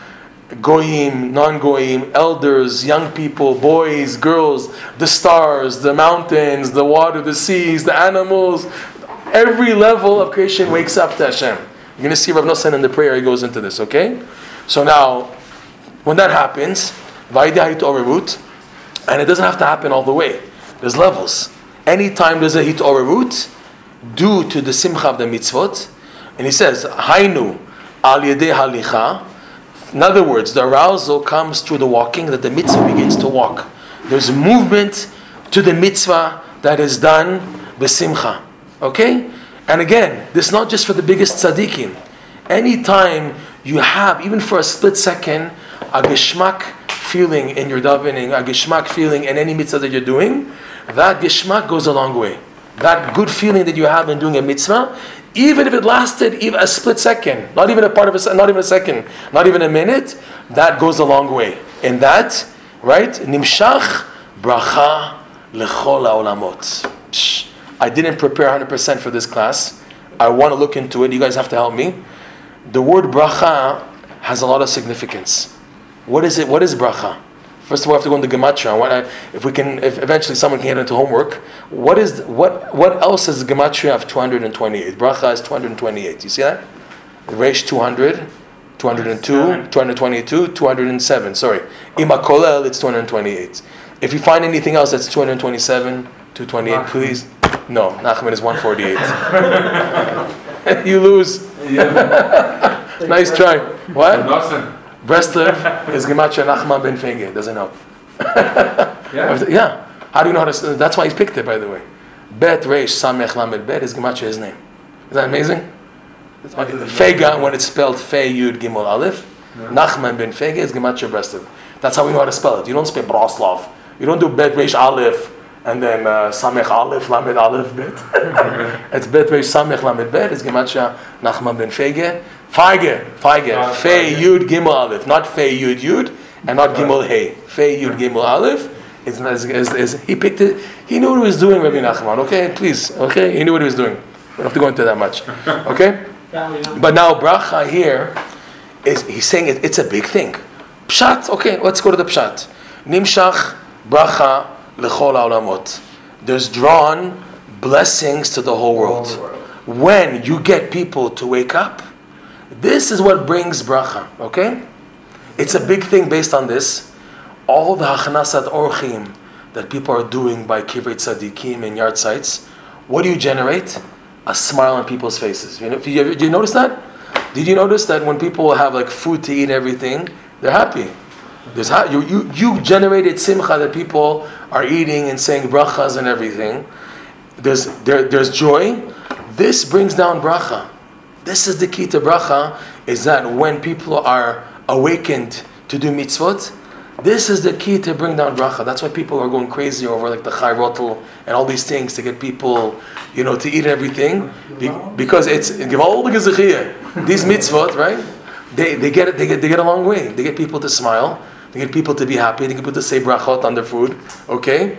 Goyim, non Goyim, elders, young people, boys, girls, the stars, the mountains, the water, the seas, the animals, Every level of creation wakes up to Hashem. You're going to see Rav Nosson in the prayer, he goes into this, okay? So now, when that happens, and it doesn't have to happen all the way. There's levels. Anytime there's a hitorerut, due to the simcha of the mitzvot, and he says, Hainu al halicha. In other words, the arousal comes through the walking that the mitzvah begins to walk. There's movement to the mitzvah that is done besimcha. Okay? And again, this is not just for the biggest tzaddikim. Anytime you have, even for a split second, a geshmak feeling in your davening, a geshmak feeling in any mitzvah that you're doing, that geshmak goes a long way. That good feeling that you have in doing a mitzvah, even if it lasted even a split second, not even a part of a, not even a second, not even a minute, that goes a long way. In that, right? Nimshach bracha lechol haolamot. I didn't prepare 100% for this class. I want to look into it. You guys have to help me. The word bracha has a lot of significance. What is it? What is bracha? First of all, we have to go into gematria. If we can, if eventually someone can get into homework, what is what what else is the gematria of 228? Bracha is 228. You see that? Reish 200, 202, 222, 207. Sorry, imakolel it's 228. If you find anything else that's 227, 228, please. No, Nachman is 148. (laughs) you lose. (laughs) nice try. What? Breslev is Gematria Nachman ben Fenge. Doesn't help. (laughs) Yeah. Yeah. How do you know how to? s- That's why he's picked it, by the way. Bet Reish Samech Lamed Bet is Gematria his name. Is that amazing? Fega when it's spelled Fe Yud Gimel Aleph. Nachman ben Fege is Gematria Breslev. That's how we know how to spell it. You don't spell Broslov. You don't do Bet Reish Aleph and then uh, Samech Aleph Lamed Aleph Bet. (laughs) it's Bet Reish Samech Lamed Bet It's Gematria Nachman ben Fege. Feige, Feige, Ah, Fe Feige. Yud Gimel Aleph, not Fe Yud Yud, and not Gimel Hey. Fe Yud Gimel Aleph. Is, is, is, is- he picked it. He knew what he was doing, Rabbi Nachman. Okay, please. Okay, he knew what he was doing. We don't have to go into that much. (laughs) Okay. Yeah, we know. But now bracha here is he's saying it, it's a big thing. Pshat, okay, let's go to the pshat. Nimshach bracha lechol olamot. There's drawn blessings to the whole world. When you get people to wake up, this is what brings bracha, okay? It's a big thing based on this. All the hachnasat orchim that people are doing by kivrei tzadikim and yahrzeits, what do you generate? A smile on people's faces. You know, do you, you notice that? Did you notice that when people have like food to eat and everything, they're happy? There's ha- you, you, you generated simcha that people are eating and saying brachas and everything. There's, there, there's joy. This brings down bracha. This is the key to bracha, is that when people are awakened to do mitzvot, this is the key to bring down bracha. That's why people are going crazy over like the chai rotel and all these things to get people, you know, to eat everything. Be- because it's give all the gezechiyah. These mitzvot, right? They, they get it, they get they get a long way. They get people to smile, they get people to be happy, they get people to say brachot on their food. Okay?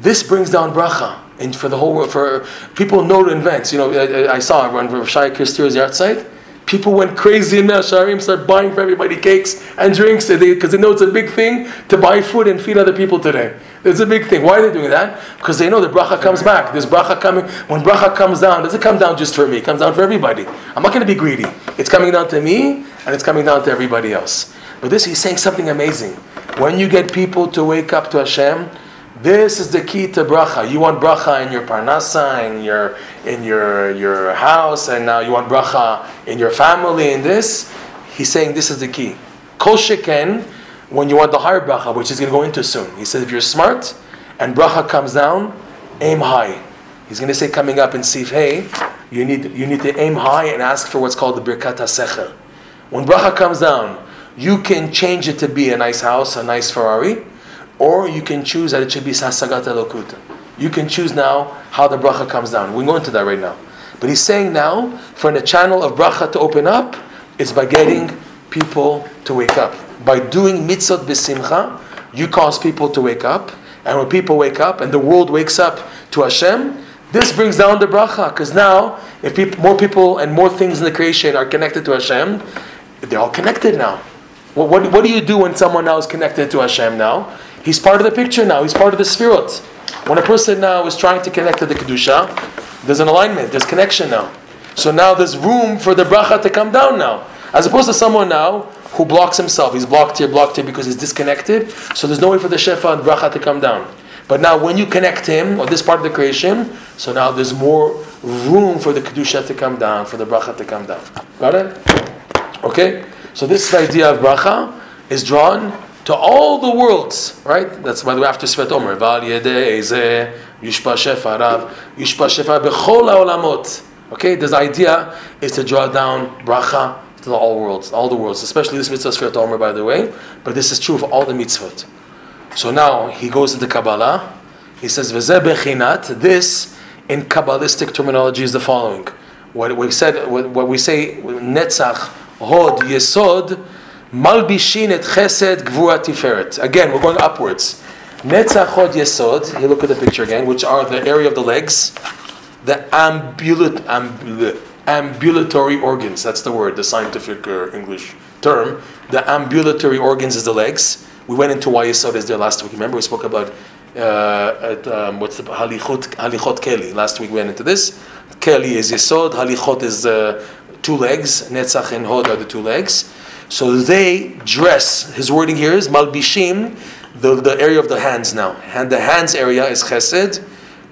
This brings down bracha. And for the whole world, for people know to invent. You know, I, I- saw when Shai Kirstier's yahrzeit, people went crazy in Sharim, started buying for everybody cakes and drinks because they, they know it's a big thing to buy food and feed other people today. It's a big thing. Why are they doing that? Because they know the bracha comes back. There's bracha coming. When bracha comes down, does it come down just for me? It comes down for everybody. I'm not going to be greedy. It's coming down to me and it's coming down to everybody else. But this, he's saying something amazing. When you get people to wake up to Hashem, this is the key to bracha. You want bracha in your parnasa, in your in your your house, and now you want bracha in your family. In this, he's saying this is the key. Kol sheken, when you want the higher bracha, which he's going to go into soon. He says if you're smart and bracha comes down, aim high. He's going to say coming up in Sif Hey, you need you need to aim high and ask for what's called the birkat hasechel. When bracha comes down, you can change it to be a nice house, a nice Ferrari, or you can choose that it should be hasagat elokuta. You can choose now how the bracha comes down. We're going to that right now. But he's saying now, for the channel of bracha to open up, it's by getting people to wake up. By doing mitzvot b'simcha, you cause people to wake up. And when people wake up and the world wakes up to Hashem, this brings down the bracha. Because now, if peop more people and more things in the creation are connected to Hashem, they're all connected now. What, what, do you do when someone now is connected to Hashem now? He's part of the picture now. He's part of the spherot. When a person now is trying to connect to the kedusha, there's an alignment. There's connection now. So now there's room for the bracha to come down now, as opposed to someone now who blocks himself. He's blocked here, blocked here because he's disconnected. So there's no way for the shefa and bracha to come down. But now when you connect him or this part of the creation, so now there's more room for the kedusha to come down, for the bracha to come down. Got it? Okay? So this idea of bracha is drawn to all the worlds, right? That's by the way after Svet Omer. Val. Okay? This idea is to draw down bracha to the all worlds, all the worlds, especially this mitzvah Svet Omer, by the way. But this is true of all the mitzvot. So now he goes into Kabbalah. He says, "V'zeh bechinat." This, in Kabbalistic terminology, is the following. What we said, what we say, Netzach, Hod, Yesod, Malbishin et Chesed, Gvura Tiferet. Again, we're going upwards. Netzach, Hod, Yesod. You look at the picture again, which are the area of the legs, the ambulat, ambul, ambulatory organs. That's the word, the scientific uh, English term. The ambulatory organs is the legs, We went into why Yisod is there last week. Remember, we spoke about uh, at, um, what's the Halichot, Halichot Keli. Last week we went into this. Keli is Yisod, Halichot is uh, two legs, Netzach and Hod are the two legs. So they dress, his wording here is Malbishim, the, the area of the hands now. And the hands area is Chesed,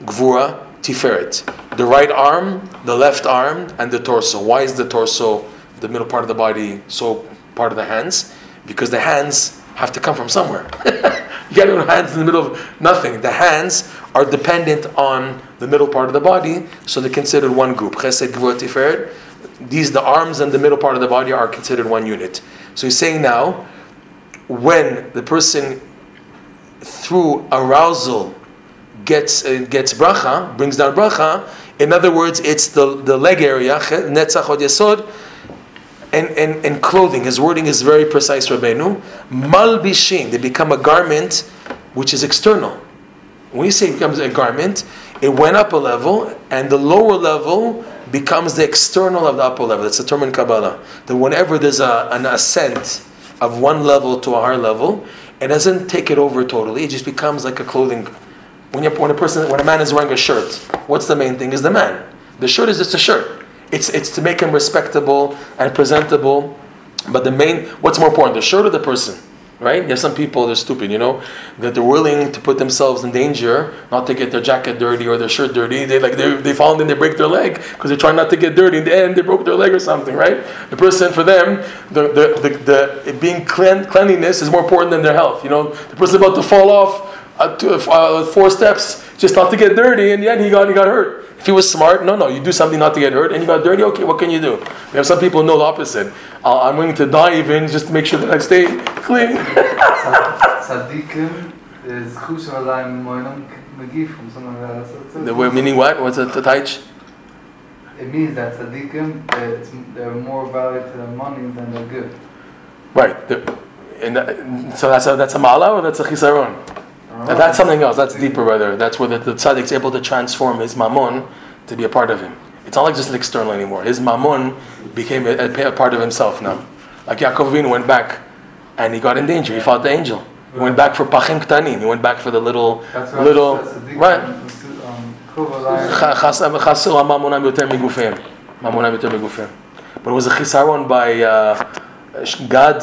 Gvura, Tiferet. The right arm, the left arm, and the torso. Why is the torso, the middle part of the body, so part of the hands? Because the hands have to come from somewhere. (laughs) you got no hands in the middle of nothing. The hands are dependent on the middle part of the body, so they're considered one group. Chesed, Gvura, Tiferet. These, the arms and the middle part of the body, are considered one unit. So he's saying now, when the person through arousal gets uh, gets bracha, brings down bracha. In other words, it's the, the leg area, netzach od yesod, and, and, and clothing. His wording is very precise, Rabbeinu. Malbishin, they become a garment which is external. When you say it becomes a garment, it went up a level, and the lower level becomes the external of the upper level. It's a term in Kabbalah. That whenever there's a, an ascent of one level to a higher level, it doesn't take it over totally. It just becomes like a clothing. When, you when a person, when a man is wearing a shirt, what's the main thing? Is the man. The shirt is just a shirt. It's it's to make him respectable and presentable. But the main, what's more important, the shirt or the person? Right? Have some people, they're stupid, you know, that they're willing to put themselves in danger, not to get their jacket dirty or their shirt dirty. They like they they fall and they break their leg because they're trying not to get dirty. In the end, they broke their leg or something, right? The person for them, the the, the, the being clean, cleanliness is more important than their health. You know, the person about to fall off uh, to, uh, four steps just not to get dirty, and yet he got he got hurt. If he was smart, no, no, you do something not to get hurt, and you got dirty. Okay, what can you do? We have some people know the opposite. Uh, I'm willing to die even just to make sure that I stay clean. (laughs) (laughs) Is chusha alayim moinam magif from something like the, way- meaning what? What's the taich? It means that tzadikim, it's, they're more valued to their money than their good. Right. The, and that, so that's a, that's a mala or that's a chisaron? Now that's something else. That's deeper, rather. That's where the, the tzaddik's able to transform his mamon to be a part of him. It's not like just an external anymore. His mamon became a, a, part of himself now. Like Yaakov Avinu went back, and he got in danger. He fought the angel. He went back for pachim ktanim. He went back for the little, that's little, right? Um, but it was a chisaron by uh, Gad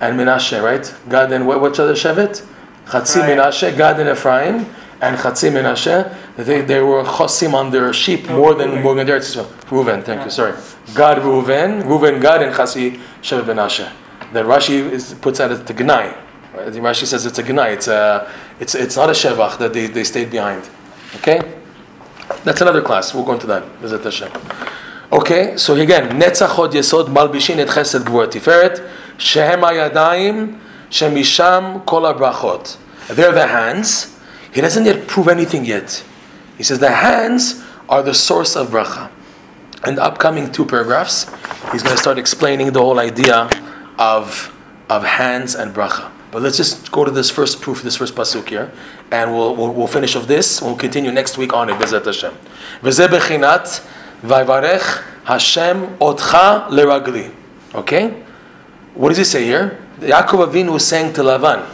and Menashe, right? Gad and what, which other Shevet? Chatzi Ephraim. Menashe, Gad and Ephraim, and Chatzi Menashe. They, they were chosim on their sheep more than more than their Reuven, thank you, sorry. Gad, Reuven, Reuven, Gad, and Chatzi Shevet Menashe. Then Rashi is, puts that as the Gnai. Right? Rashi says it's a Gnai. It's, a, it's, it's not a Shevach that they, they stayed behind. Okay? That's another class. We'll go into that. Bezat Hashem. Okay, so again, Netzach Hod Yesod Malbishin et Chesed Gvur Tiferet Shehem Hayadayim Shemisham Kol Brachot. They're the hands. He doesn't yet prove anything yet. He says the hands are the source of bracha. In the upcoming two paragraphs, he's going to start explaining the whole idea of of hands and bracha. But let's just go to this first proof, this first pasuk here, and we'll, we'll, we'll finish of this. We'll continue next week on it. Bezat Hashem. V'zeh bechinat vayvarech Hashem otcha leragli. Okay, what does he say here? Yaakov Avinu was saying to Lavan,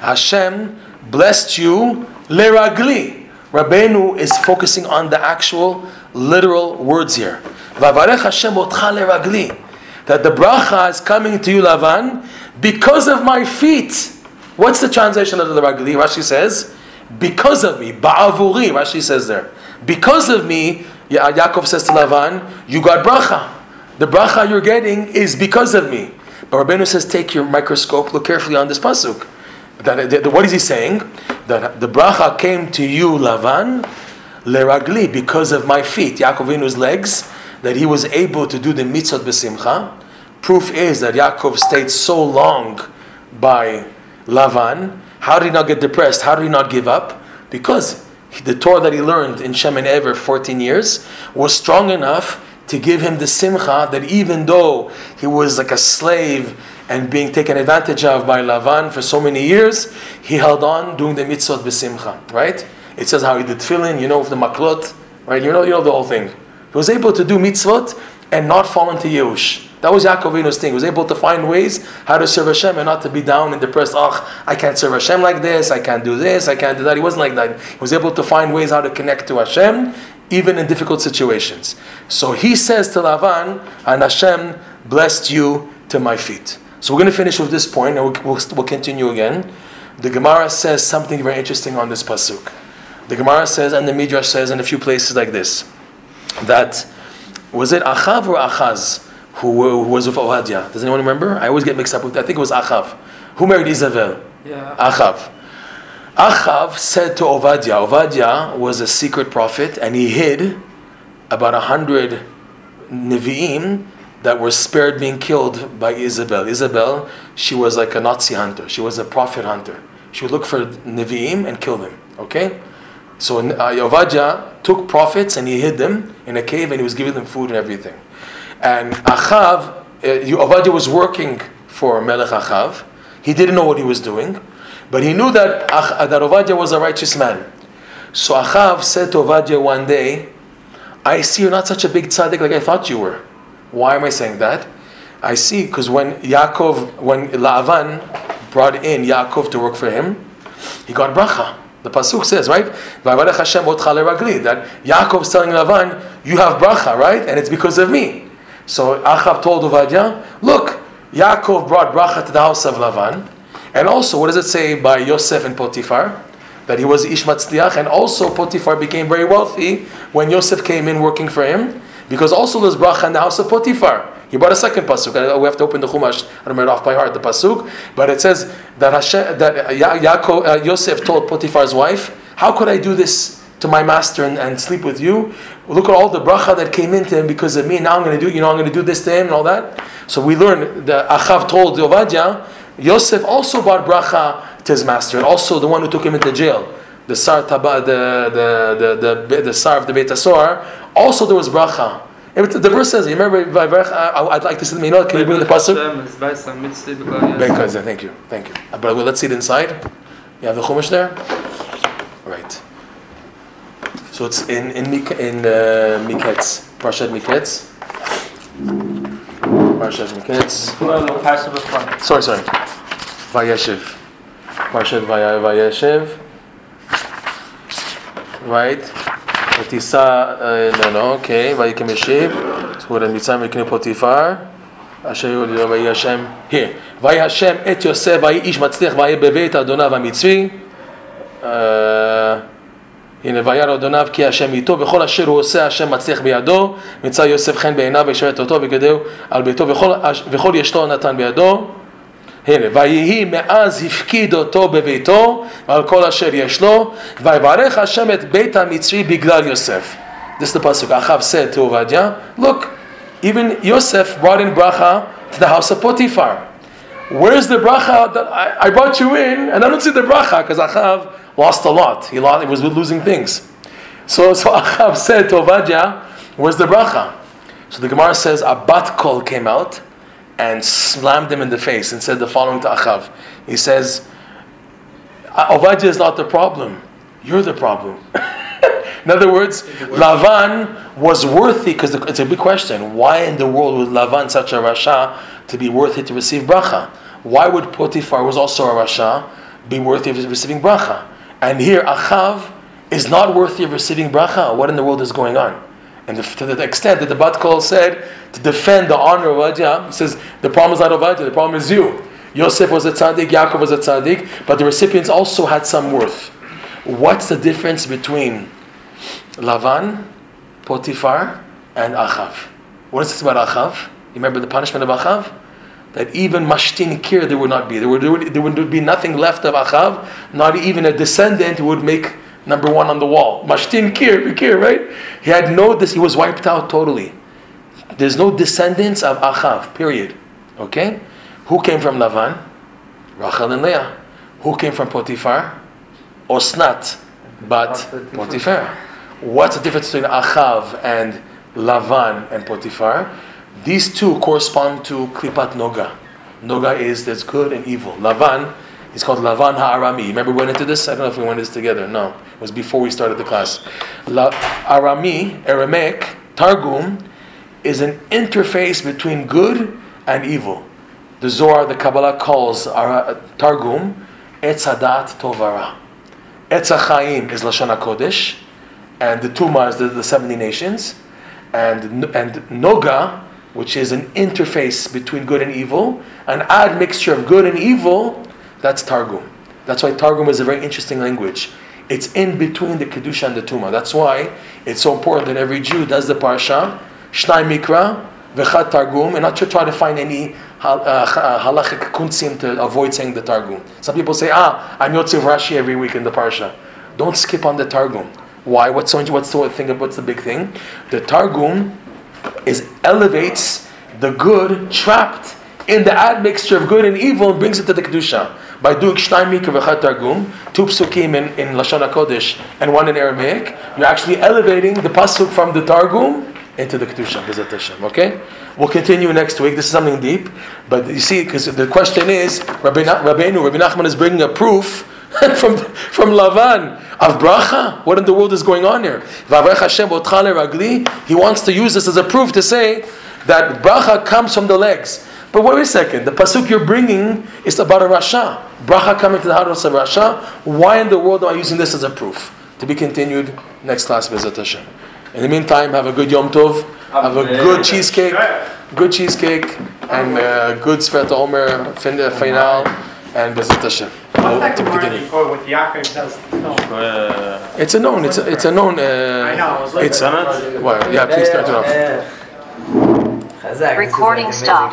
Hashem blessed you leragli. Rabbeinu is focusing on the actual literal words here. Vavarech Hashem otcha leragli. That the bracha is coming to you, Lavan, because of my feet. What's the translation of the ragli? Rashi says, because of me. Ba'avuri, Rashi says there. Because of me, Ya- Yaakov says to Lavan, you got bracha. The bracha you're getting is because of me. Rabbeinu says, take your microscope, look carefully on this pasuk. That, that- what is he saying? That the bracha came to you, Lavan, leragli, because of my feet, Yaakov Avinu's legs, that he was able to do the mitzvot besimcha. Proof is that Yaakov stayed so long by Lavan. How did he not get depressed? How did he not give up? Because the Torah that he learned in Shem and Ever 14 years was strong enough to give him the simcha that even though he was like a slave and being taken advantage of by Lavan for so many years, he held on doing the mitzvot besimcha, right? It says how he did tefillin, you know, the maklot, right? You know, you know the whole thing. He was able to do mitzvot and not fall into Yeush. That was Yaakov Avinu's thing. He was able to find ways how to serve Hashem and not to be down and depressed. Oh, I can't serve Hashem like this. I can't do this. I can't do that. He wasn't like that. He was able to find ways how to connect to Hashem, even in difficult situations. So he says to Lavan, and Hashem blessed you to my feet. So we're going to finish with this point, and we'll, we'll, we'll continue again. The Gemara says something very interesting on this pasuk. The Gemara says, and the Midrash says in a few places like this, that was it Achav or Achaz who, was with Ovadia? Does anyone remember? I always get mixed up with. That. I think it was Achav. Who married Izevel? Yeah. Achav. Achav said to Ovadia. Ovadia was a secret prophet, and he hid about a hundred Nevi'im that were spared being killed by Izevel. Izevel, she was like a Nazi hunter. She was a prophet hunter. She would look for Nevi'im and kill them. Okay? So uh, Ovadia took prophets and he hid them in a cave and he was giving them food and everything. And Achav, uh, Ovadia was working for Melech Achav. He didn't know what he was doing, but he knew that, that Ovadia was a righteous man. So Achav said to Ovadia one day, I see you're not such a big tzaddik like I thought you were. Why am I saying that? I see because when Yaakov, when Lavan brought in Yaakov to work for him, he got bracha. The pasuk says, right? That Yaakov's telling Lavan, "You have bracha, right? And it's because of me." So Achav told Ovadia, "Look, Yaakov brought bracha to the house of Lavan, and also, what does it say by Yosef and Potiphar? That he was Ish and also Potiphar became very wealthy when Yosef came in working for him, because also there's bracha in the house of Potiphar. He brought a second pasuk. Uh, We have to open the Chumash. I don't remember off by heart the pasuk, but it says that Hashem, that Ya- Yaakov, uh, Yosef told Potiphar's wife, "How could I do this to my master and, and sleep with you? Look at all the bracha that came into him because of me. Now I'm going to do, you know, I'm going to do this to him and all that." So we learn that Achav told Ovadia, Yosef also brought bracha to his master, and also the one who took him into jail. The Sar Taba, the the the the, the Sar of the Beit Asor. Also, there was bracha. The verse says, you remember, I'd like to see, you know, can you bring the pasuk? Because, thank you, thank you. Uh, But let's see it inside. You have the Chumash there? Right. So it's in, in, in uh, Miketz, Parshat Miketz. Parshat Miketz. No, no, pass it before. Sorry, sorry. Vayeshev. Parshat Vay- Vayeshev. Right. ותישא, no, no, okay, ויקם ישיב, זכות המצרים ויקנו פוטיפר, אשר יהיו לו ויהי השם, here, ויהי השם את יוסף, ויהי איש מצליח, ויהי בבית אדוניו המצרי, אה, הנה וירא אדוניו כי השם איתו וכל אשר הוא עושה השם מצליח בידו מצא יוסף חן בעיניו וישרת אותו וגדהו על ביתו וכל, וכל ישתו נתן בידו הנה, ויהי מאז הפקיד אותו בביתו ועל כל אשר יש לו, ויברך השם את בית המצרי בגלל יוסף. This is the pasuk. Achav said to Ovadia, look, even Yosef brought in bracha to the house of Potiphar. Where's the bracha that I, I brought you in, and I don't see the bracha because Achav lost a lot. He lost, he was losing things. So, (laughs) so Achav said to Ovadia, where's the bracha? So the Gemara says a bat kol came out and slammed him in the face and said the following to Achav. He says, Ovadia is not the problem. You're the problem. (laughs) in other words, Lavan was worthy, because it's a big question. Why in the world was Lavan such a Rasha to be worthy to receive bracha? Why would Potiphar, who was also a Rasha, be worthy of receiving bracha? And here, Achav is not worthy of receiving bracha. What in the world is going on? And to the extent that the Bat Kol said to defend the honor of Ovadia, he says the problem is not Ovadia, the problem is you. Yosef was a tzaddik, Yaakov was a tzaddik, but the recipients also had some worth. What's the difference between Lavan, Potiphar, and Achav? What is this about Achav? You remember the punishment of Achav? That even Mashtin Kir there would not be. There would, there would, there would be nothing left of Achav, not even a descendant who would make number one on the wall. Mashtin Kir, Kir, right? He had no this, he was wiped out totally. There's no descendants of Achav, period. Okay? Who came from Lavan? Rachel and Leah. Who came from Potiphar? Osnat, but Potiphar. What's the difference between Achav and Lavan and Potiphar? These two correspond to Klipat Noga. Noga is there's good and evil. Lavan is called Lavan Ha'arami. Remember we went into this? I don't know if we went into this together. No. It was before we started the class. La, Arami, Aramaic, Targum, is an interface between good and evil. The Zohar, the Kabbalah calls our Targum Etzadat Tovara. Etz HaChaim is Lashon HaKodesh, and the Tuma is the, the 70 nations, and, and Noga, which is an interface between good and evil, an odd mixture of good and evil, that's Targum. That's why Targum is a very interesting language. It's in between the Kedusha and the Tuma. That's why it's so important that every Jew does the Parsha, Shnai Mikra, V'chad Targum, and not to try to find any hal- uh, halachic kuntzim to avoid saying the Targum. Some people say, ah, I'm Yotzev Rashi every week in the Parsha. Don't skip on the Targum. Why? What's so? What's the thing? What's the big thing? The Targum is elevates the good trapped in the admixture of good and evil and brings it to the kedusha by doing shnai mikra targum, two psukim in, in lashon hakodesh and one in Aramaic. You're actually elevating the pasuk from the targum into the kedusha. B'ezrat Hashem. Okay, we'll continue next week. This is something deep, but you see, because the question is, Rabbi Rabbeinu, Rabbi Nachman is bringing a proof. (laughs) from from Lavan of bracha. What in the world is going on here? V'avrech Hashem otcha le'ragli. He wants to use this as a proof to say that bracha comes from the legs. But wait a second. The pasuk you're bringing is about a rasha. Bracha coming to the house of rasha. Why in the world am I using this as a proof? To be continued next class, Bezat Hashem. In the meantime, have a good Yom Tov. Have a good cheesecake, good cheesecake, and uh, good Sfert Omer uh, final, and Bezat Hashem. What's that To be continued. With Yaakov does the film? Uh, It's a known. It's a, it's a known. Uh, I know, I was looking It's at it. well, yeah. Please start it off. Recording stopped.